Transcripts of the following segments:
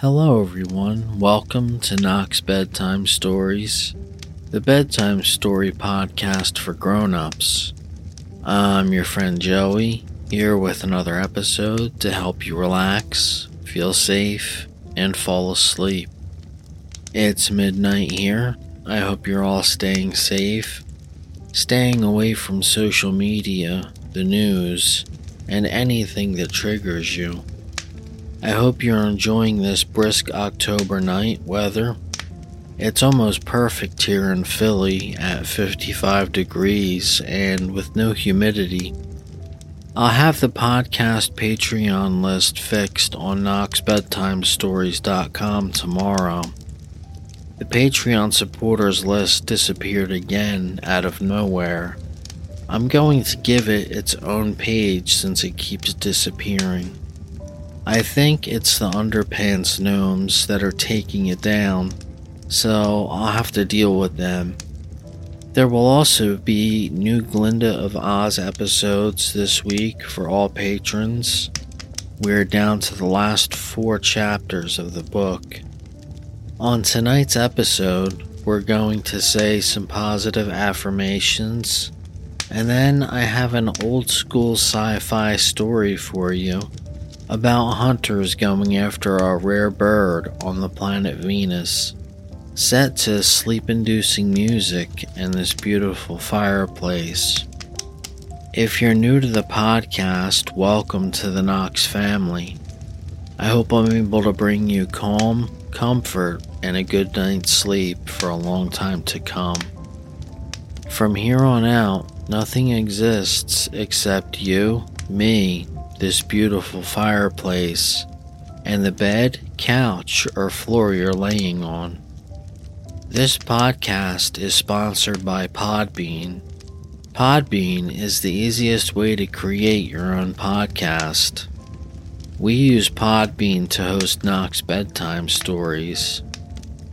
Hello, everyone. Welcome to Nox Bedtime Stories, the bedtime story podcast for grown-ups. I'm your friend Joey, here with another episode to help you relax, feel safe, and fall asleep. It's midnight here. I hope you're all staying safe, staying away from social media, the news, and anything that triggers you. I hope you're enjoying this brisk October night weather. It's almost perfect here in Philly at 55 degrees and with no humidity. I'll have the podcast Patreon list fixed on NoxBedtimeStories.com tomorrow. The Patreon supporters list disappeared again out of nowhere. I'm going to give it its own page since it keeps disappearing. I think it's the underpants gnomes that are taking it down, so I'll have to deal with them. There will also be new Glinda of Oz episodes this week for all patrons. We're down to the last four chapters of the book. On tonight's episode, we're going to say some positive affirmations, and then I have an old school sci fi story for you about hunters going after a rare bird on the planet Venus, set to sleep inducing music and this beautiful fireplace. If you're new to the podcast, welcome to the Nox family. I hope I'm able to bring you calm, comfort, and a good night's sleep for a long time to come. From here on out, nothing exists except you, me, this beautiful fireplace, and the bed, couch, or floor you're laying on. This podcast is sponsored by Podbean. Podbean is the easiest way to create your own podcast. We use Podbean to host Nox bedtime stories.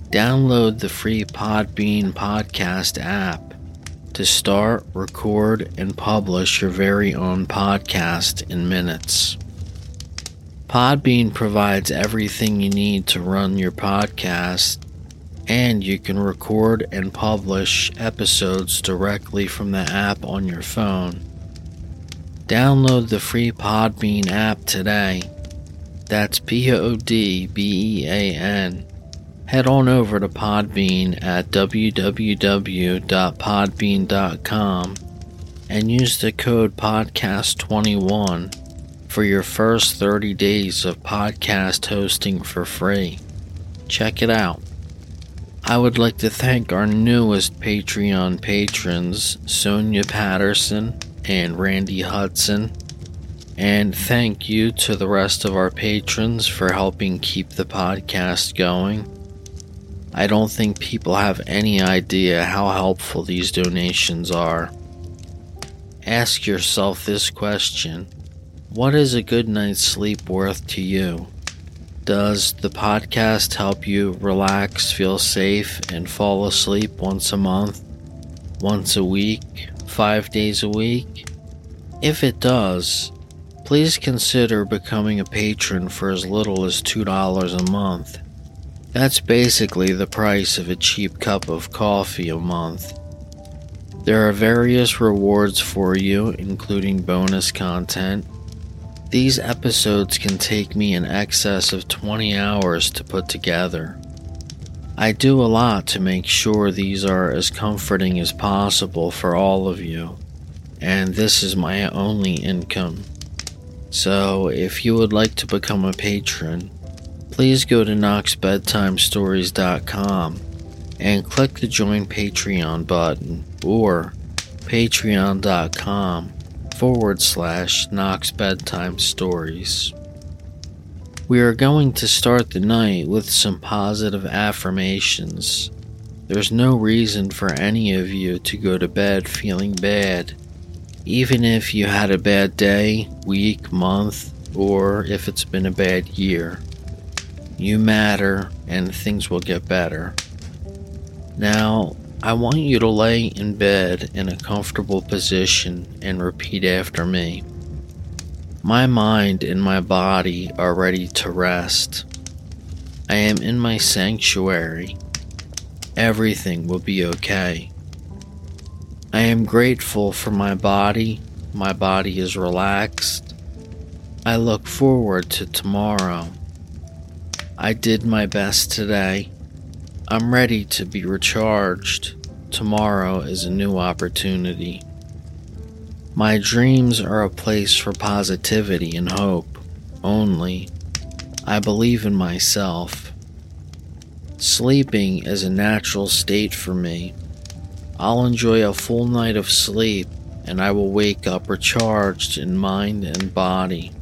Download the free Podbean podcast app to start, record, and publish your very own podcast in minutes. Podbean provides everything you need to run your podcast, and you can record and publish episodes directly from the app on your phone. Download the free Podbean app today. That's P O D B E A N head on over to Podbean at www.podbean.com and use the code podcast21 for your first 30 days of podcast hosting for free. Check it out. I would like to thank our newest Patreon patrons, Sonia Patterson and Randy Hudson. And thank you to the rest of our patrons for helping keep the podcast going. I don't think people have any idea how helpful these donations are. Ask yourself this question What is a good night's sleep worth to you? Does the podcast help you relax, feel safe, and fall asleep once a month, once a week, five days a week? If it does, please consider becoming a patron for as little as $2 a month. That's basically the price of a cheap cup of coffee a month. There are various rewards for you, including bonus content. These episodes can take me in excess of 20 hours to put together. I do a lot to make sure these are as comforting as possible for all of you, and this is my only income. So, if you would like to become a patron, please go to NoxBedtimeStories.com and click the Join Patreon button or patreon.com forward slash Nox Bedtime Stories. We are going to start the night with some positive affirmations. There's no reason for any of you to go to bed feeling bad, even if you had a bad day, week, month, or if it's been a bad year. You matter, and things will get better. Now, I want you to lay in bed in a comfortable position and repeat after me. My mind and my body are ready to rest. I am in my sanctuary. Everything will be okay. I am grateful for my body. My body is relaxed. I look forward to tomorrow. I did my best today. I'm ready to be recharged. Tomorrow is a new opportunity. My dreams are a place for positivity and hope only. I believe in myself. Sleeping is a natural state for me. I'll enjoy a full night of sleep and I will wake up recharged in mind and body.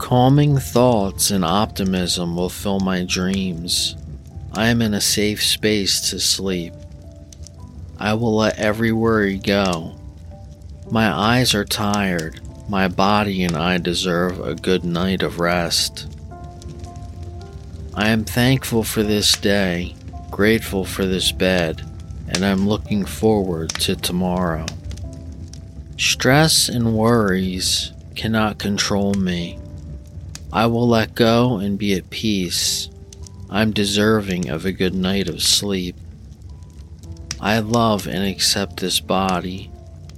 Calming thoughts and optimism will fill my dreams. I am in a safe space to sleep. I will let every worry go. My eyes are tired. My body and I deserve a good night of rest. I am thankful for this day, grateful for this bed, and I'm looking forward to tomorrow. Stress and worries cannot control me. I will let go and be at peace. I'm deserving of a good night of sleep. I love and accept this body.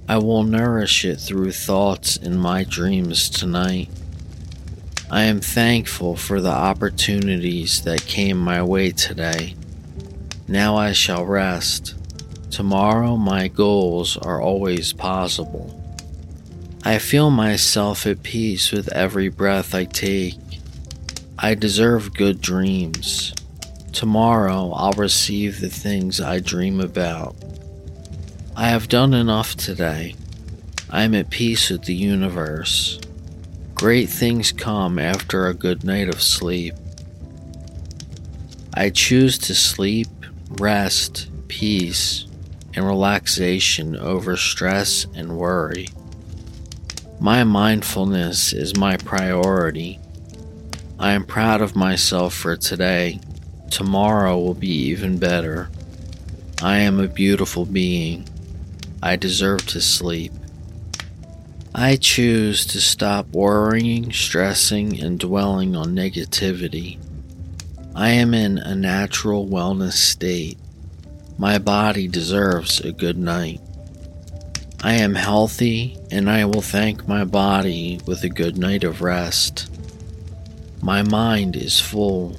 I will nourish it through thoughts in my dreams tonight. I am thankful for the opportunities that came my way today. Now I shall rest. Tomorrow my goals are always possible. I feel myself at peace with every breath I take. I deserve good dreams. Tomorrow I'll receive the things I dream about. I have done enough today. I am at peace with the universe. Great things come after a good night of sleep. I choose to sleep, rest, peace, and relaxation over stress and worry. My mindfulness is my priority. I am proud of myself for today. Tomorrow will be even better. I am a beautiful being. I deserve to sleep. I choose to stop worrying, stressing, and dwelling on negativity. I am in a natural wellness state. My body deserves a good night. I am healthy and I will thank my body with a good night of rest. My mind is full.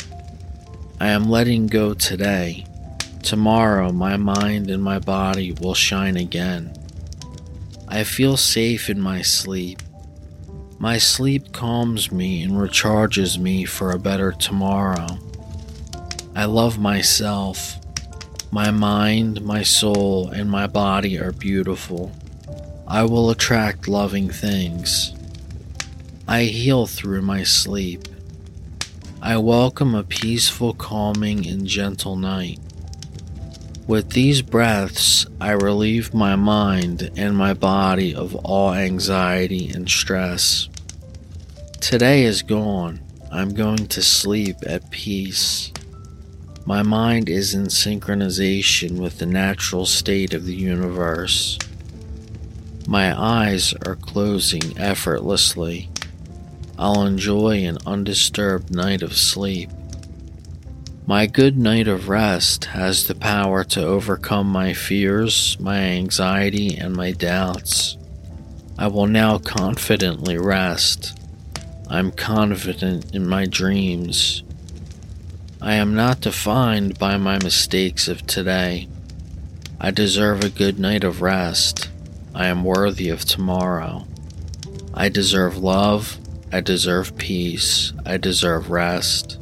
I am letting go today. Tomorrow, my mind and my body will shine again. I feel safe in my sleep. My sleep calms me and recharges me for a better tomorrow. I love myself. My mind, my soul, and my body are beautiful. I will attract loving things. I heal through my sleep. I welcome a peaceful, calming, and gentle night. With these breaths, I relieve my mind and my body of all anxiety and stress. Today is gone. I'm going to sleep at peace. My mind is in synchronization with the natural state of the universe. My eyes are closing effortlessly. I'll enjoy an undisturbed night of sleep. My good night of rest has the power to overcome my fears, my anxiety, and my doubts. I will now confidently rest. I'm confident in my dreams. I am not defined by my mistakes of today. I deserve a good night of rest. I am worthy of tomorrow. I deserve love. I deserve peace. I deserve rest.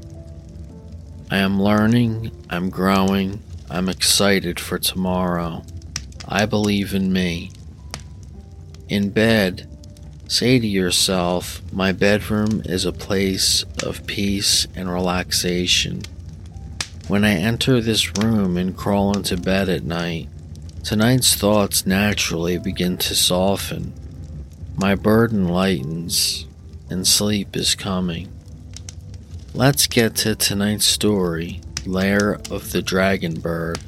I am learning. I'm growing. I'm excited for tomorrow. I believe in me. In bed, say to yourself, My bedroom is a place of peace and relaxation. When I enter this room and crawl into bed at night, Tonight's thoughts naturally begin to soften. My burden lightens, and sleep is coming. Let's get to tonight's story Lair of the Dragon Bird.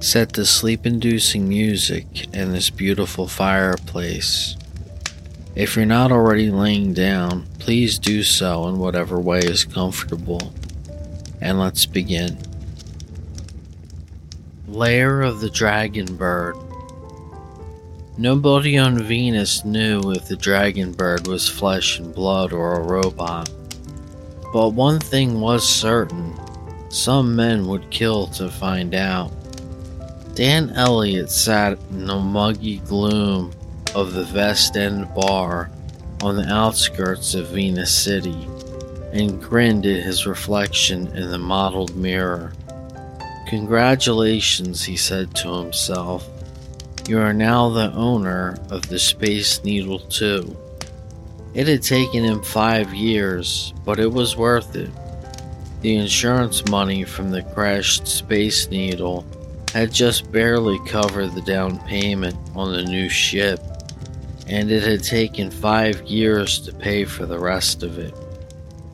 Set the sleep inducing music in this beautiful fireplace. If you're not already laying down, please do so in whatever way is comfortable. and let's begin. Lair of the Dragon Bird. Nobody on Venus knew if the dragon bird was flesh and blood or a robot. But one thing was certain some men would kill to find out. Dan Elliott sat in the muggy gloom of the West End bar on the outskirts of Venus City and grinned at his reflection in the mottled mirror. Congratulations, he said to himself. You are now the owner of the Space Needle 2. It had taken him five years, but it was worth it. The insurance money from the crashed Space Needle had just barely covered the down payment on the new ship, and it had taken five years to pay for the rest of it.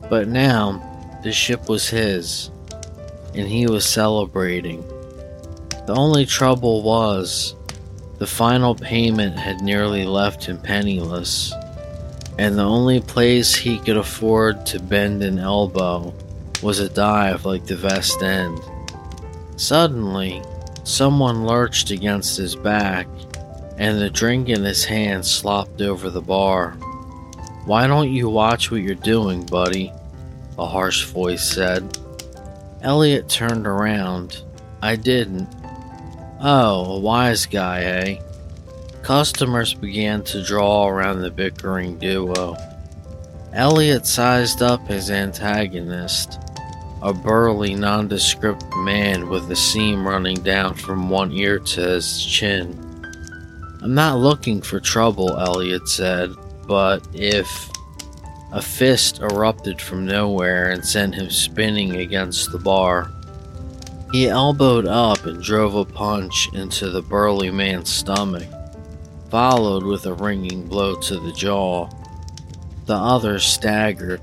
But now, the ship was his, and he was celebrating. The only trouble was, the final payment had nearly left him penniless, and the only place he could afford to bend an elbow was a dive like the West End. Suddenly, someone lurched against his back, and the drink in his hand slopped over the bar. Why don't you watch what you're doing, buddy? A harsh voice said. Elliot turned around. I didn't. Oh, a wise guy, eh? Customers began to draw around the bickering duo. Elliot sized up his antagonist, a burly, nondescript man with a seam running down from one ear to his chin. I'm not looking for trouble, Elliot said, but if. A fist erupted from nowhere and sent him spinning against the bar. He elbowed up and drove a punch into the burly man's stomach, followed with a ringing blow to the jaw. The other staggered,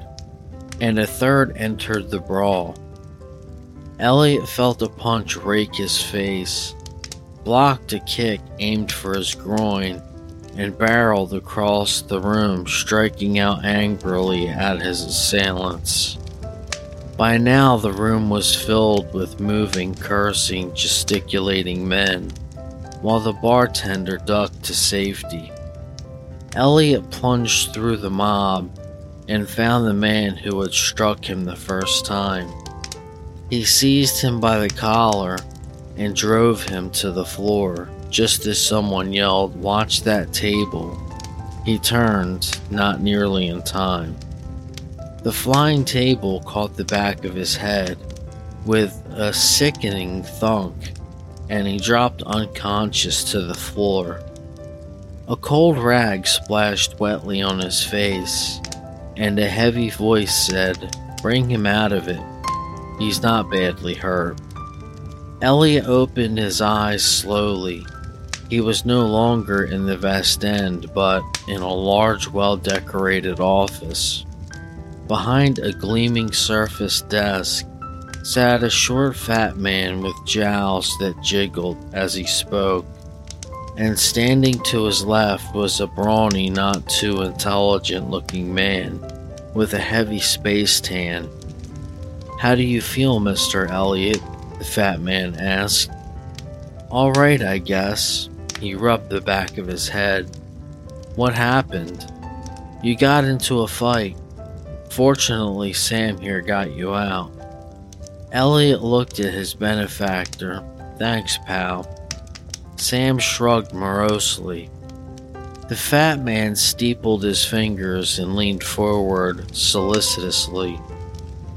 and a third entered the brawl. Elliot felt a punch rake his face, blocked a kick aimed for his groin, and barreled across the room, striking out angrily at his assailants. By now, the room was filled with moving, cursing, gesticulating men, while the bartender ducked to safety. Elliot plunged through the mob and found the man who had struck him the first time. He seized him by the collar and drove him to the floor just as someone yelled, Watch that table. He turned, not nearly in time. The flying table caught the back of his head with a sickening thunk, and he dropped unconscious to the floor. A cold rag splashed wetly on his face, and a heavy voice said, Bring him out of it. He's not badly hurt. Elliot opened his eyes slowly. He was no longer in the West End, but in a large, well decorated office. Behind a gleaming surface desk sat a short, fat man with jowls that jiggled as he spoke, and standing to his left was a brawny, not too intelligent looking man with a heavy space tan. How do you feel, Mr. Elliot? the fat man asked. All right, I guess. He rubbed the back of his head. What happened? You got into a fight. Fortunately, Sam here got you out. Elliot looked at his benefactor. Thanks, pal. Sam shrugged morosely. The fat man steepled his fingers and leaned forward solicitously.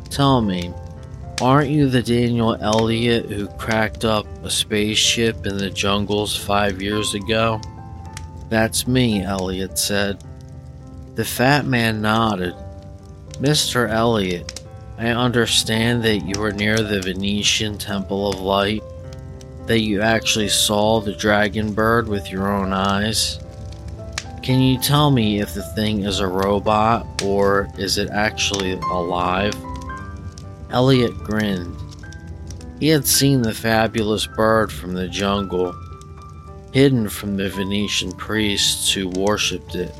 Tell me, aren't you the Daniel Elliot who cracked up a spaceship in the jungles five years ago? That's me, Elliot said. The fat man nodded. Mr. Elliot, I understand that you were near the Venetian Temple of Light, that you actually saw the dragon bird with your own eyes. Can you tell me if the thing is a robot or is it actually alive? Elliot grinned. He had seen the fabulous bird from the jungle, hidden from the Venetian priests who worshipped it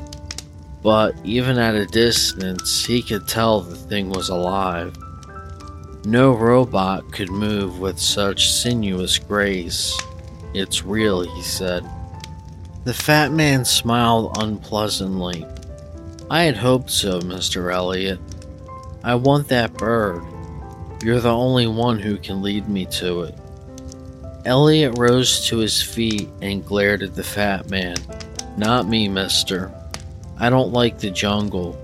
but even at a distance, he could tell the thing was alive. No robot could move with such sinuous grace. It's real, he said. The fat man smiled unpleasantly. I had hoped so, Mr. Elliot. I want that bird. You're the only one who can lead me to it. Elliot rose to his feet and glared at the fat man. Not me, mister. I don't like the jungle,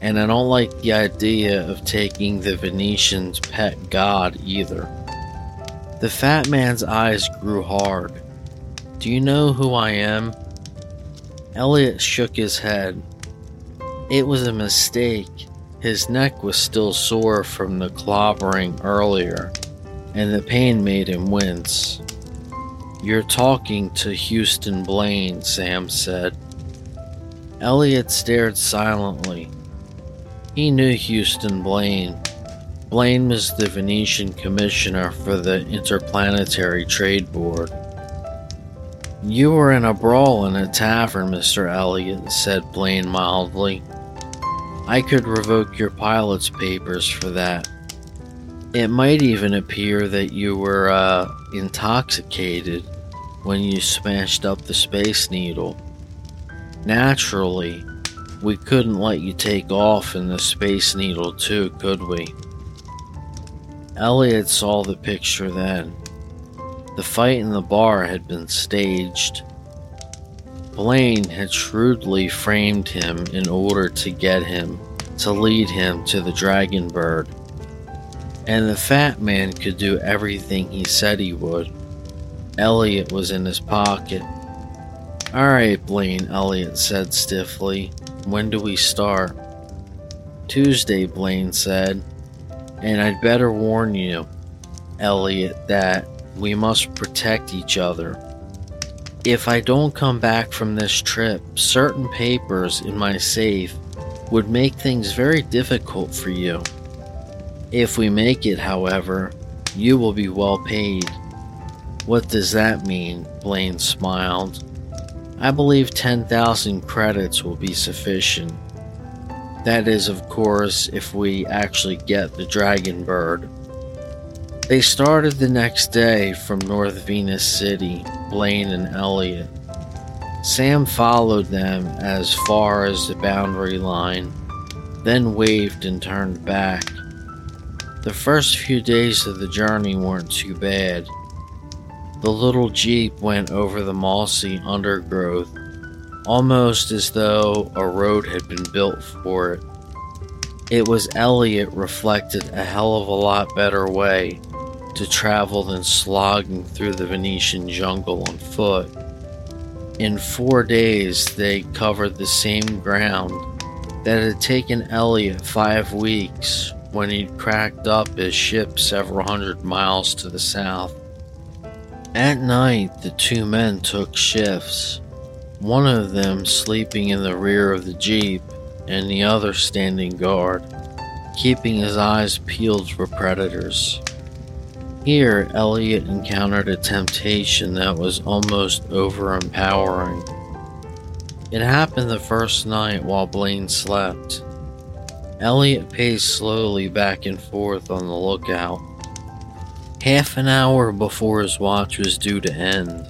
and I don't like the idea of taking the Venetian's pet god either. The fat man's eyes grew hard. Do you know who I am? Elliot shook his head. It was a mistake. His neck was still sore from the clobbering earlier, and the pain made him wince. You're talking to Houston Blaine, Sam said. Elliot stared silently. He knew Houston Blaine. Blaine was the Venetian commissioner for the Interplanetary Trade Board. You were in a brawl in a tavern, Mr. Elliot, said Blaine mildly. I could revoke your pilot's papers for that. It might even appear that you were, uh, intoxicated when you smashed up the Space Needle. Naturally, we couldn't let you take off in the Space Needle, too, could we? Elliot saw the picture then. The fight in the bar had been staged. Blaine had shrewdly framed him in order to get him to lead him to the dragon bird. And the fat man could do everything he said he would. Elliot was in his pocket. Alright, Blaine, Elliot said stiffly. When do we start? Tuesday, Blaine said. And I'd better warn you, Elliot, that we must protect each other. If I don't come back from this trip, certain papers in my safe would make things very difficult for you. If we make it, however, you will be well paid. What does that mean? Blaine smiled. I believe 10,000 credits will be sufficient. That is, of course, if we actually get the dragon bird. They started the next day from North Venus City, Blaine and Elliot. Sam followed them as far as the boundary line, then waved and turned back. The first few days of the journey weren't too bad. The little jeep went over the mossy undergrowth, almost as though a road had been built for it. It was Elliot reflected a hell of a lot better way to travel than slogging through the Venetian jungle on foot. In four days, they covered the same ground that had taken Elliot five weeks when he'd cracked up his ship several hundred miles to the south. At night, the two men took shifts, one of them sleeping in the rear of the Jeep and the other standing guard, keeping his eyes peeled for predators. Here, Elliot encountered a temptation that was almost overempowering. It happened the first night while Blaine slept. Elliot paced slowly back and forth on the lookout. Half an hour before his watch was due to end,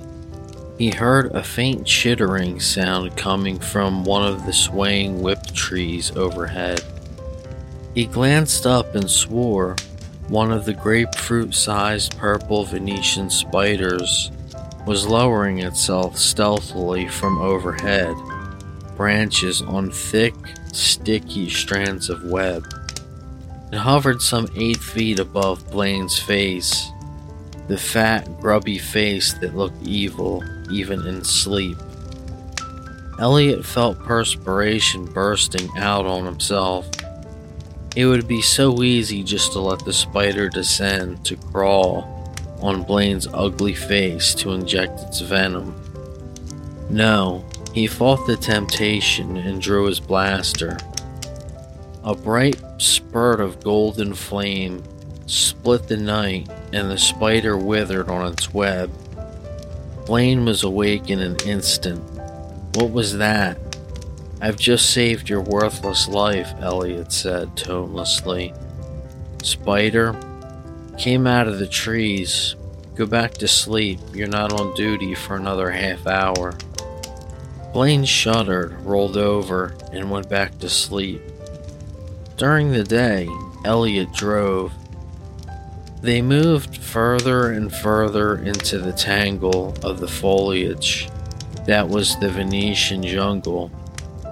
he heard a faint chittering sound coming from one of the swaying whip trees overhead. He glanced up and swore one of the grapefruit sized purple Venetian spiders was lowering itself stealthily from overhead, branches on thick, sticky strands of web. It hovered some eight feet above Blaine's face, the fat, grubby face that looked evil even in sleep. Elliot felt perspiration bursting out on himself. It would be so easy just to let the spider descend to crawl on Blaine's ugly face to inject its venom. No, he fought the temptation and drew his blaster. A bright spurt of golden flame split the night, and the spider withered on its web. Blaine was awake in an instant. What was that? I've just saved your worthless life, Elliot said tonelessly. Spider, came out of the trees. Go back to sleep. You're not on duty for another half hour. Blaine shuddered, rolled over, and went back to sleep. During the day, Elliot drove. They moved further and further into the tangle of the foliage that was the Venetian jungle,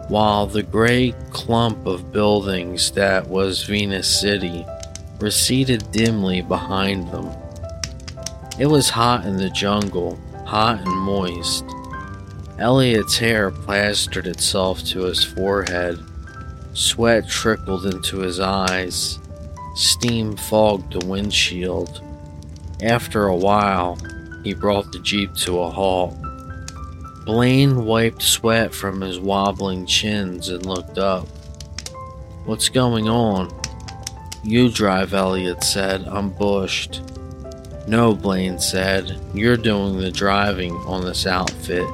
while the gray clump of buildings that was Venus City receded dimly behind them. It was hot in the jungle, hot and moist. Elliot's hair plastered itself to his forehead. Sweat trickled into his eyes. Steam fogged the windshield. After a while, he brought the Jeep to a halt. Blaine wiped sweat from his wobbling chins and looked up. What's going on? You drive, Elliot said. I'm bushed. No, Blaine said. You're doing the driving on this outfit.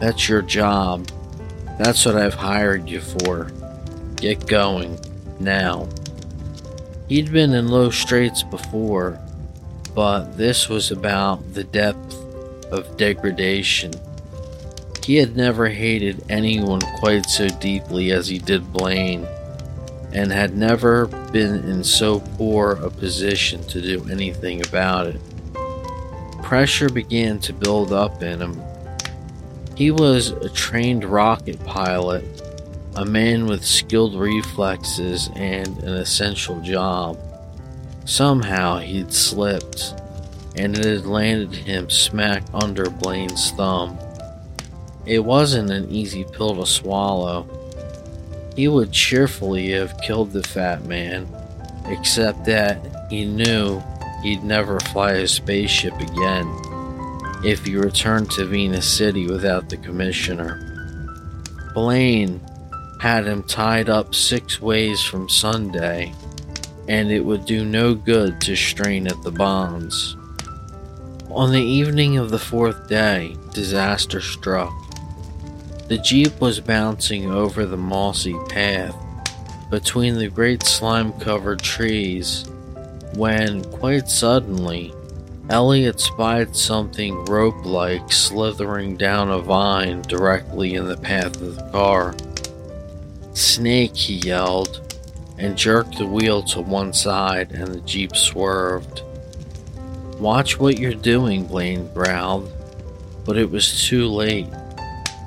That's your job. That's what I've hired you for. Get going. Now. He'd been in low straits before, but this was about the depth of degradation. He had never hated anyone quite so deeply as he did Blaine, and had never been in so poor a position to do anything about it. Pressure began to build up in him he was a trained rocket pilot, a man with skilled reflexes and an essential job. Somehow he'd slipped, and it had landed him smack under Blaine's thumb. It wasn't an easy pill to swallow. He would cheerfully have killed the fat man, except that he knew he'd never fly a spaceship again if he returned to Venus City without the commissioner. Blaine had him tied up six ways from Sunday, and it would do no good to strain at the bonds. On the evening of the fourth day, disaster struck. The Jeep was bouncing over the mossy path between the great slime covered trees when, quite suddenly, Elliot spied something rope like slithering down a vine directly in the path of the car. Snake, he yelled, and jerked the wheel to one side, and the Jeep swerved. Watch what you're doing, Blaine growled, but it was too late.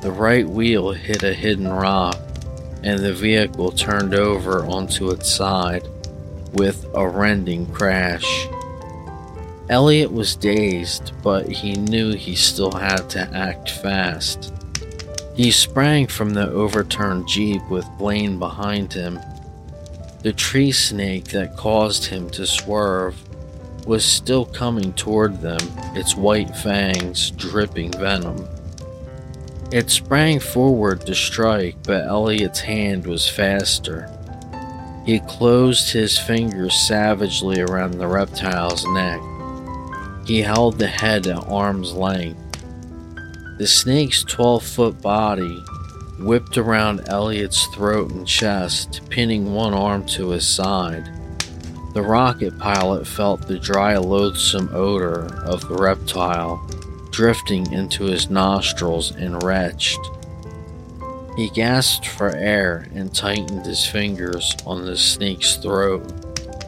The right wheel hit a hidden rock, and the vehicle turned over onto its side with a rending crash. Elliot was dazed, but he knew he still had to act fast. He sprang from the overturned Jeep with Blaine behind him. The tree snake that caused him to swerve was still coming toward them, its white fangs dripping venom. It sprang forward to strike, but Elliot's hand was faster. He closed his fingers savagely around the reptile's neck. He held the head at arm's length. The snake's 12 foot body whipped around Elliot's throat and chest, pinning one arm to his side. The rocket pilot felt the dry, loathsome odor of the reptile drifting into his nostrils and retched. He gasped for air and tightened his fingers on the snake's throat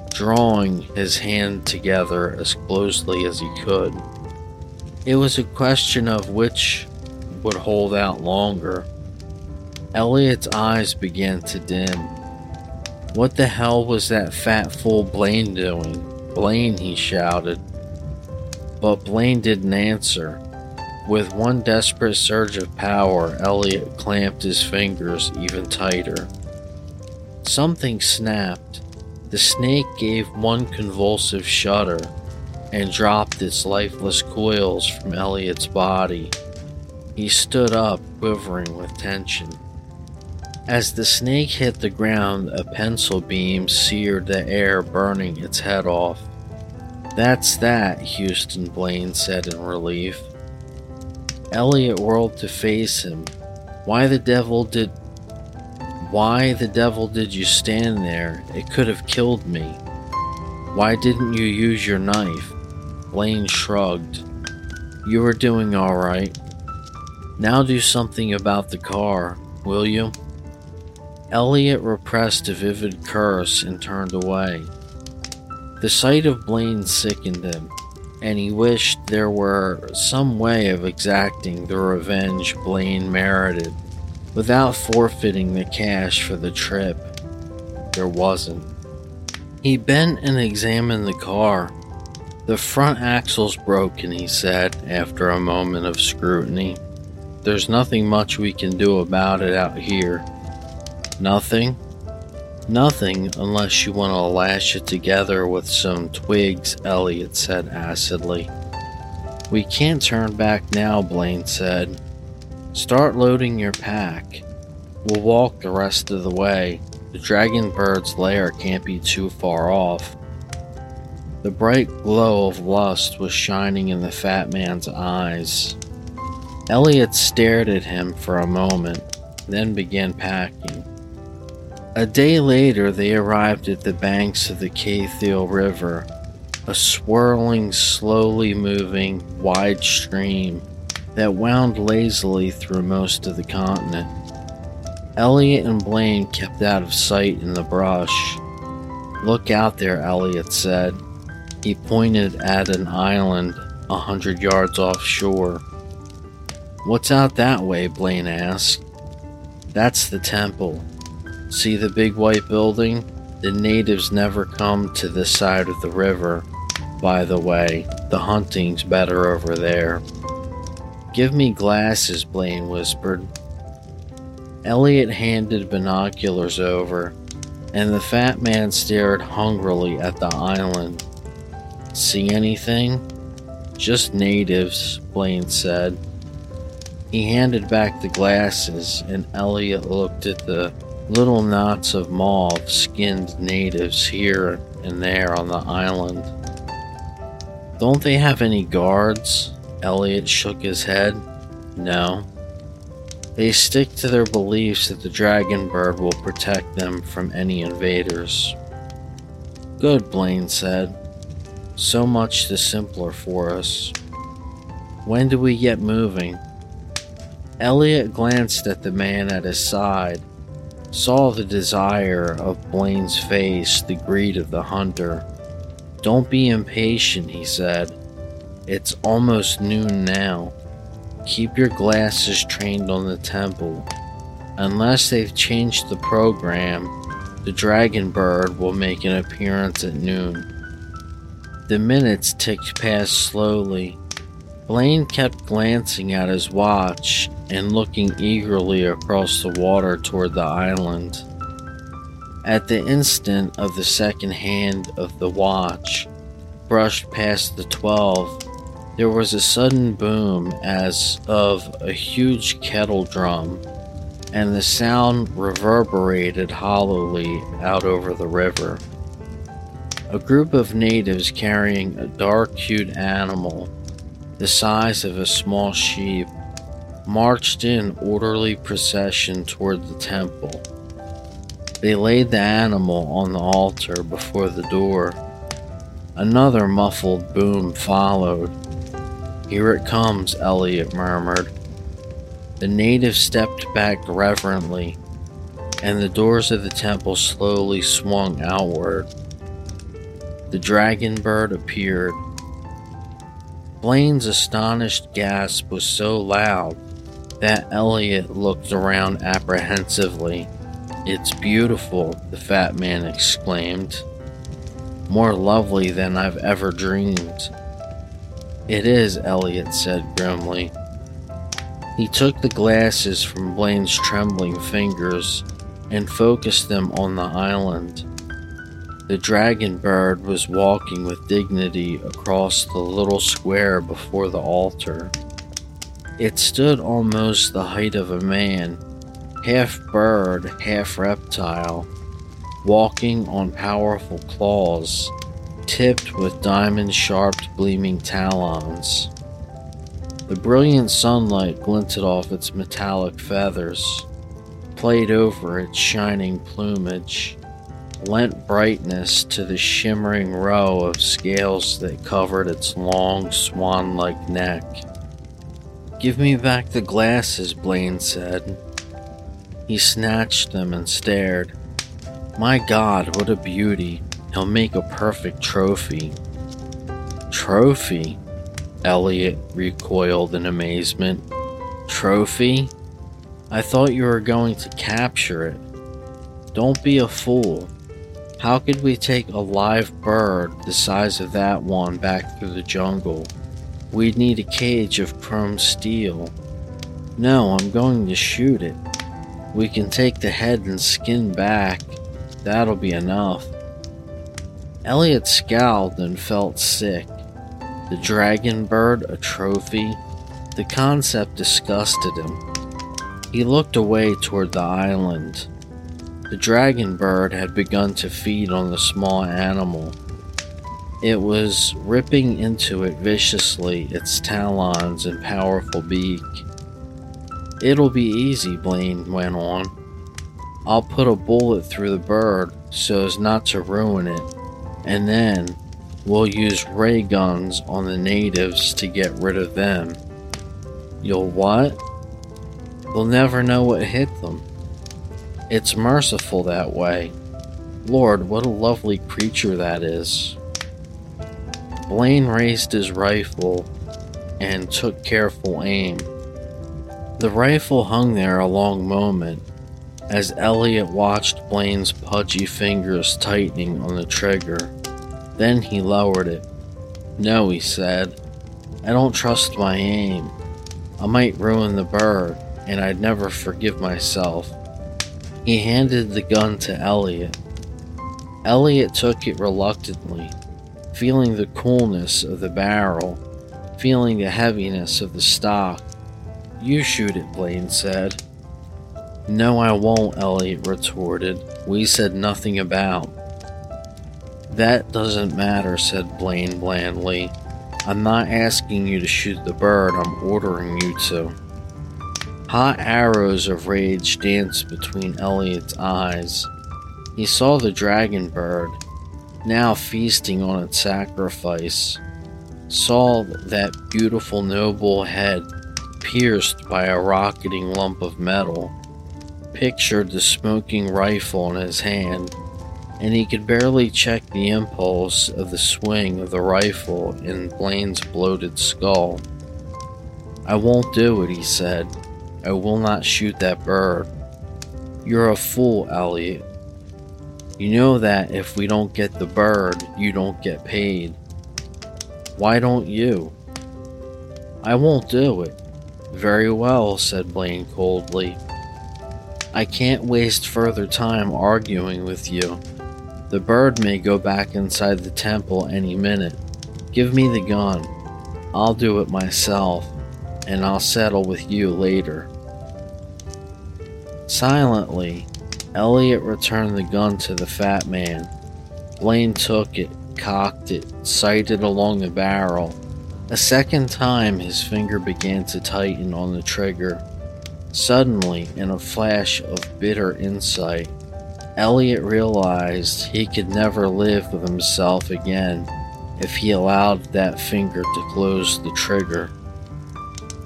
drawing his hand together as closely as he could. It was a question of which would hold out longer. Elliot's eyes began to dim. What the hell was that fat fool Blaine doing? Blaine, he shouted. But Blaine didn't answer. With one desperate surge of power, Elliot clamped his fingers even tighter. Something snapped. The snake gave one convulsive shudder and dropped its lifeless coils from Elliot's body. He stood up, quivering with tension. As the snake hit the ground, a pencil beam seared the air, burning its head off. That's that, Houston Blaine said in relief. Elliot whirled to face him. Why the devil did why the devil did you stand there? It could have killed me. Why didn't you use your knife? Blaine shrugged. You were doing alright. Now do something about the car, will you? Elliot repressed a vivid curse and turned away. The sight of Blaine sickened him, and he wished there were some way of exacting the revenge Blaine merited without forfeiting the cash for the trip. There wasn't. He bent and examined the car. The front axle's broken, he said after a moment of scrutiny. There's nothing much we can do about it out here. Nothing? Nothing unless you want to lash it together with some twigs, Elliot said acidly. We can't turn back now, Blaine said. Start loading your pack. We'll walk the rest of the way. The dragon bird's lair can't be too far off. The bright glow of lust was shining in the fat man's eyes. Elliot stared at him for a moment, then began packing. A day later, they arrived at the banks of the Kaythiel River, a swirling, slowly moving, wide stream that wound lazily through most of the continent. Elliot and Blaine kept out of sight in the brush. Look out there, Elliot said. He pointed at an island a hundred yards offshore. What's out that way? Blaine asked. That's the temple. See the big white building? The natives never come to this side of the river. By the way, the hunting's better over there. Give me glasses, Blaine whispered. Elliot handed binoculars over, and the fat man stared hungrily at the island. See anything? Just natives, Blaine said. He handed back the glasses, and Elliot looked at the little knots of mauve skinned natives here and there on the island. Don't they have any guards? Elliot shook his head. No. They stick to their beliefs that the dragon bird will protect them from any invaders. Good, Blaine said. So much the simpler for us. When do we get moving? Elliot glanced at the man at his side saw the desire of Blaine's face, the greed of the hunter. Don't be impatient, he said. It's almost noon now. Keep your glasses trained on the temple. Unless they've changed the program, the dragon bird will make an appearance at noon. The minutes ticked past slowly. Blaine kept glancing at his watch and looking eagerly across the water toward the island. At the instant of the second hand of the watch brushed past the 12, there was a sudden boom as of a huge kettle drum, and the sound reverberated hollowly out over the river. A group of natives carrying a dark hued animal, the size of a small sheep, marched in orderly procession toward the temple. They laid the animal on the altar before the door. Another muffled boom followed. Here it comes, Elliot murmured. The native stepped back reverently, and the doors of the temple slowly swung outward. The dragon bird appeared. Blaine's astonished gasp was so loud that Elliot looked around apprehensively. It's beautiful, the fat man exclaimed. More lovely than I've ever dreamed. It is, Elliot said grimly. He took the glasses from Blaine's trembling fingers and focused them on the island. The dragon bird was walking with dignity across the little square before the altar. It stood almost the height of a man, half bird, half reptile, walking on powerful claws, tipped with diamond sharped gleaming talons. The brilliant sunlight glinted off its metallic feathers, played over its shining plumage. Lent brightness to the shimmering row of scales that covered its long, swan like neck. Give me back the glasses, Blaine said. He snatched them and stared. My god, what a beauty. He'll make a perfect trophy. Trophy? Elliot recoiled in amazement. Trophy? I thought you were going to capture it. Don't be a fool. How could we take a live bird the size of that one back through the jungle? We'd need a cage of chrome steel. No, I'm going to shoot it. We can take the head and skin back. That'll be enough. Elliot scowled and felt sick. The dragon bird a trophy? The concept disgusted him. He looked away toward the island. The dragon bird had begun to feed on the small animal. It was ripping into it viciously, its talons and powerful beak. It'll be easy, Blaine went on. I'll put a bullet through the bird so as not to ruin it, and then we'll use ray guns on the natives to get rid of them. You'll what? They'll never know what hit them. It's merciful that way. Lord, what a lovely creature that is. Blaine raised his rifle and took careful aim. The rifle hung there a long moment as Elliot watched Blaine's pudgy fingers tightening on the trigger. Then he lowered it. No, he said. I don't trust my aim. I might ruin the bird, and I'd never forgive myself. He handed the gun to Elliot. Elliot took it reluctantly, feeling the coolness of the barrel, feeling the heaviness of the stock. You shoot it, Blaine said. No, I won't, Elliot retorted. We said nothing about. That doesn't matter, said Blaine blandly. I'm not asking you to shoot the bird, I'm ordering you to. Hot arrows of rage danced between Elliot's eyes. He saw the dragon bird, now feasting on its sacrifice, saw that beautiful noble head pierced by a rocketing lump of metal, pictured the smoking rifle in his hand, and he could barely check the impulse of the swing of the rifle in Blaine's bloated skull. I won't do it, he said. I will not shoot that bird. You're a fool, Elliot. You know that if we don't get the bird, you don't get paid. Why don't you? I won't do it. Very well, said Blaine coldly. I can't waste further time arguing with you. The bird may go back inside the temple any minute. Give me the gun. I'll do it myself and I'll settle with you later. Silently, Elliot returned the gun to the fat man. Blaine took it, cocked it, sighted along the barrel. A second time, his finger began to tighten on the trigger. Suddenly, in a flash of bitter insight, Elliot realized he could never live with himself again if he allowed that finger to close the trigger.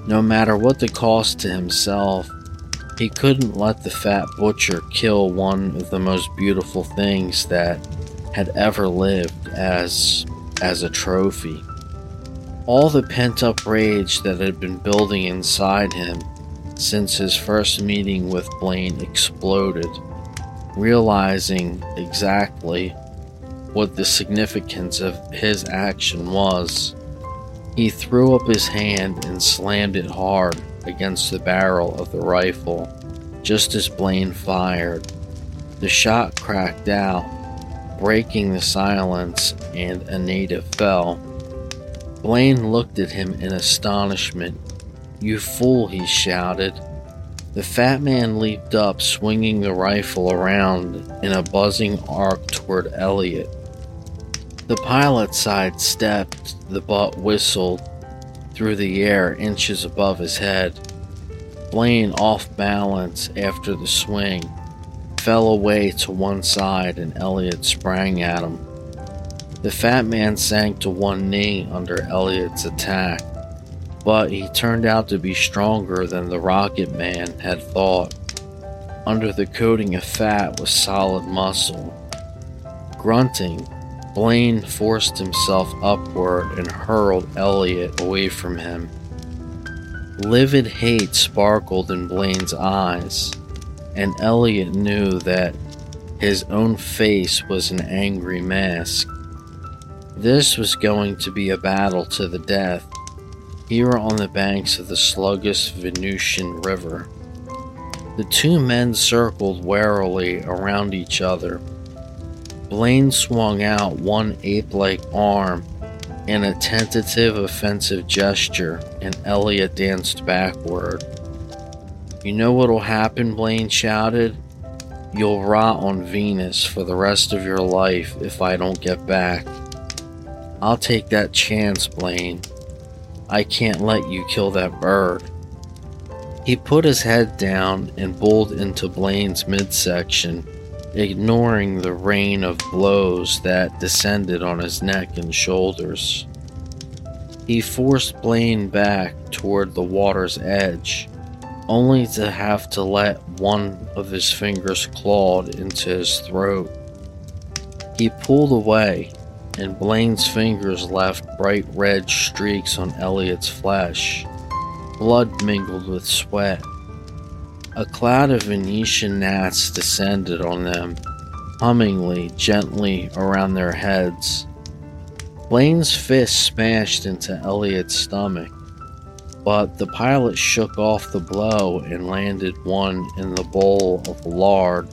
No matter what the cost to himself, he couldn't let the fat butcher kill one of the most beautiful things that had ever lived as as a trophy. All the pent-up rage that had been building inside him since his first meeting with Blaine exploded, realizing exactly what the significance of his action was. He threw up his hand and slammed it hard against the barrel of the rifle just as Blaine fired. The shot cracked out, breaking the silence, and a native fell. Blaine looked at him in astonishment. You fool, he shouted. The fat man leaped up, swinging the rifle around in a buzzing arc toward Elliot. The pilot sidestepped, the butt whistled through the air inches above his head. Blaine off balance after the swing, fell away to one side, and Elliot sprang at him. The fat man sank to one knee under Elliot's attack, but he turned out to be stronger than the Rocket Man had thought. Under the coating of fat was solid muscle. Grunting, Blaine forced himself upward and hurled Elliot away from him. Livid hate sparkled in Blaine's eyes, and Elliot knew that his own face was an angry mask. This was going to be a battle to the death, here on the banks of the sluggish Venusian River. The two men circled warily around each other. Blaine swung out one ape like arm in a tentative offensive gesture, and Elliot danced backward. You know what'll happen, Blaine shouted. You'll rot on Venus for the rest of your life if I don't get back. I'll take that chance, Blaine. I can't let you kill that bird. He put his head down and bowled into Blaine's midsection, ignoring the rain of blows that descended on his neck and shoulders. He forced Blaine back toward the water's edge, only to have to let one of his fingers clawed into his throat. He pulled away, and Blaine's fingers left bright red streaks on Elliot's flesh. Blood mingled with sweat. A cloud of Venusian gnats descended on them, hummingly, gently around their heads. Blaine's fist smashed into Elliot's stomach, but the pilot shook off the blow and landed one in the bowl of lard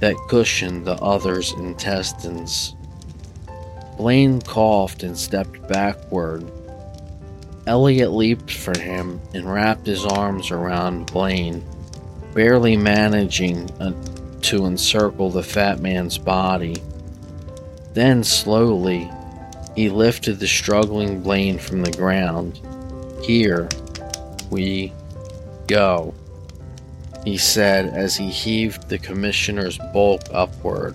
that cushioned the other's intestines. Blaine coughed and stepped backward. Elliot leaped for him and wrapped his arms around Blaine, barely managing uh, to encircle the fat man's body. Then, slowly, he lifted the struggling Blaine from the ground. Here we go, he said as he heaved the commissioner's bulk upward.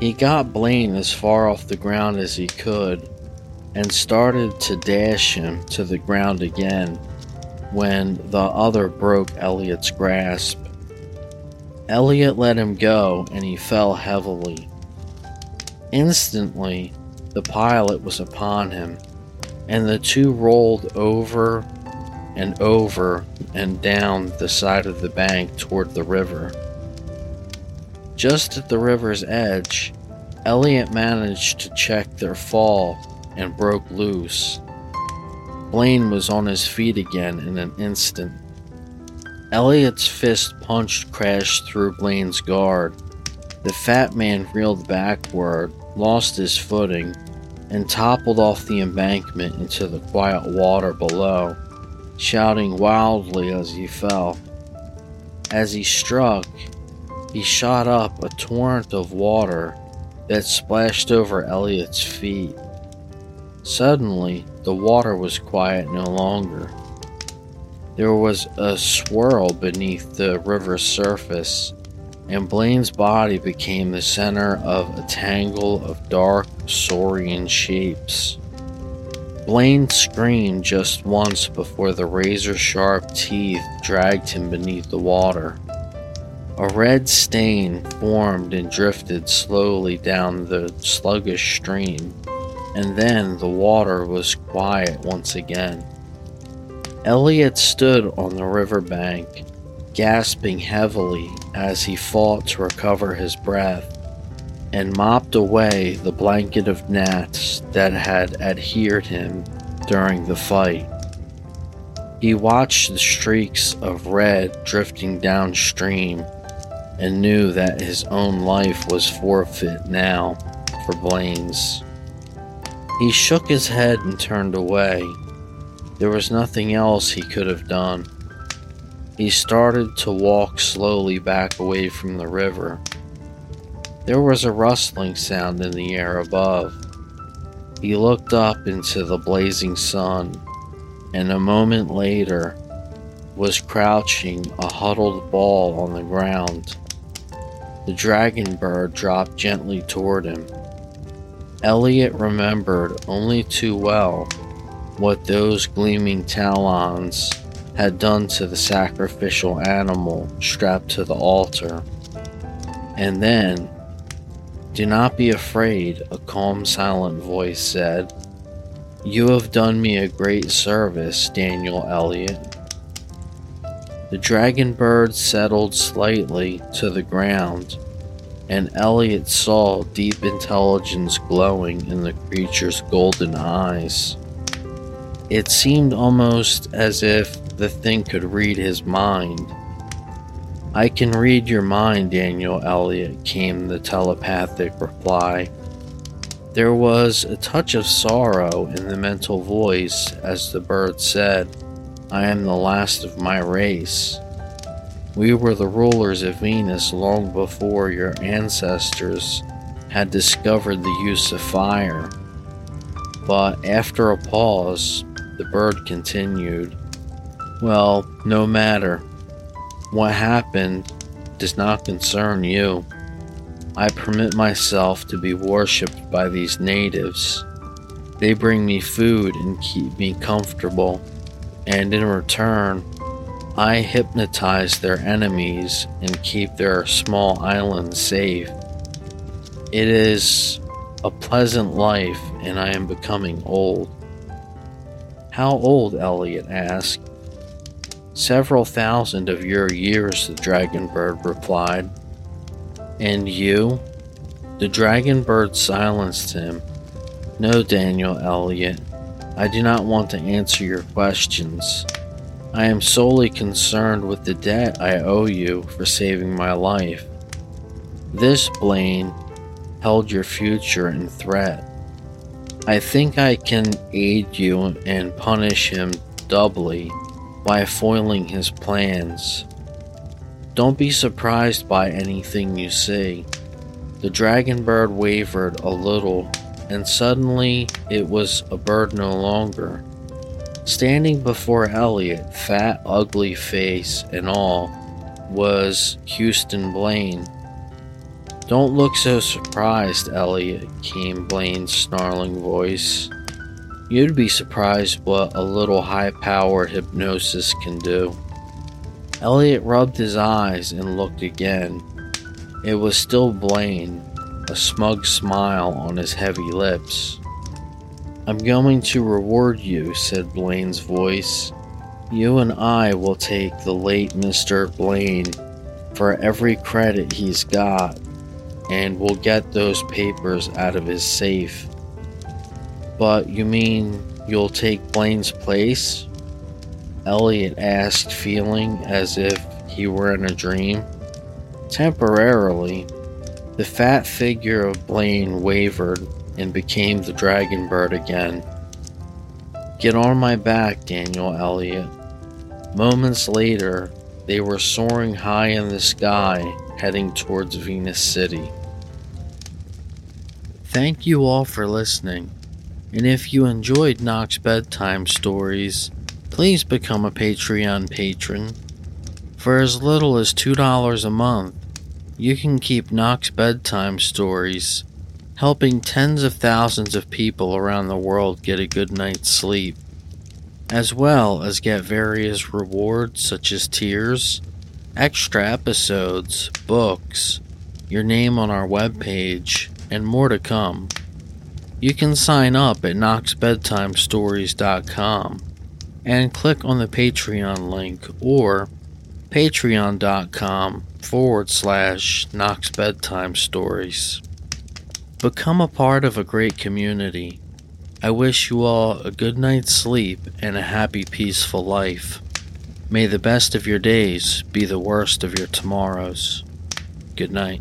He got Blaine as far off the ground as he could and started to dash him to the ground again when the other broke Elliot's grasp. Elliot let him go and he fell heavily. Instantly, the pilot was upon him, and the two rolled over and over and down the side of the bank toward the river. Just at the river's edge, Elliot managed to check their fall and broke loose. Blaine was on his feet again in an instant. Elliot's fist punched crashed through Blaine's guard. The fat man reeled backward, lost his footing, and toppled off the embankment into the quiet water below, shouting wildly as he fell. As he struck, he shot up a torrent of water that splashed over Elliot's feet. Suddenly, the water was quiet no longer. There was a swirl beneath the river's surface, and Blaine's body became the center of a tangle of dark saurian shapes. Blaine screamed just once before the razor sharp teeth dragged him beneath the water. A red stain formed and drifted slowly down the sluggish stream, and then the water was quiet once again. Elliot stood on the river bank, gasping heavily as he fought to recover his breath, and mopped away the blanket of gnats that had adhered him during the fight. He watched the streaks of red drifting downstream and knew that his own life was forfeit now for Blaine's. He shook his head and turned away. There was nothing else he could have done. He started to walk slowly back away from the river. There was a rustling sound in the air above. He looked up into the blazing sun, and a moment later was crouching a huddled ball on the ground. the dragon bird dropped gently toward him. Elliot remembered only too well what those gleaming talons had done to the sacrificial animal strapped to the altar. And then, Do not be afraid, a calm, silent voice said. You have done me a great service, Daniel Elliot. The dragon bird settled slightly to the ground, and Elliot saw deep intelligence glowing in the creature's golden eyes. It seemed almost as if the thing could read his mind. I can read your mind, Daniel Elliot, came the telepathic reply. There was a touch of sorrow in the mental voice as the bird said, I am the last of my race. We were the rulers of Venus long before your ancestors had discovered the use of fire. But after a pause, the bird continued, Well, no matter. What happened does not concern you. I permit myself to be worshipped by these natives. They bring me food and keep me comfortable, and in return, I hypnotize their enemies and keep their small islands safe. It is a pleasant life, and I am becoming old. How old? Elliot asked. Several thousand of your years, the dragon bird replied. And you? The dragon bird silenced him. No, Daniel Elliot, I do not want to answer your questions. I am solely concerned with the debt I owe you for saving my life. This Blaine held your future in threat. I think I can aid you and punish him doubly by foiling his plans. Don't be surprised by anything you see. The dragon bird wavered a little, and suddenly it was a bird no longer. Standing before Elliot, fat, ugly face and all, was Houston Blaine. Don't look so surprised, Elliot, came Blaine's snarling voice. You'd be surprised what a little high powered hypnosis can do. Elliot rubbed his eyes and looked again. It was still Blaine, a smug smile on his heavy lips. I'm going to reward you, said Blaine's voice. You and I will take the late Mr. Blaine for every credit he's got, and we'll get those papers out of his safe. But you mean you'll take Blaine's place? Elliot asked, feeling as if he were in a dream. Temporarily, the fat figure of Blaine wavered and became the dragon bird again. Get on my back, Daniel Elliot. Moments later, they were soaring high in the sky, heading towards Venus City. Thank you all for listening, and if you enjoyed Nox Bedtime Stories, please become a Patreon patron. For as little as $2 a month, you can keep Nox Bedtime Stories, helping tens of thousands of people around the world get a good night's sleep, as well as get various rewards such as tiers, extra episodes, books, your name on our webpage, and more to come. You can sign up at NoxBedtimeStories.com and click on the Patreon link or patreon.com forward slash Nox Bedtime Stories. Become a part of a great community. I wish you all a good night's sleep and a happy, peaceful life. May the best of your days be the worst of your tomorrows. Good night.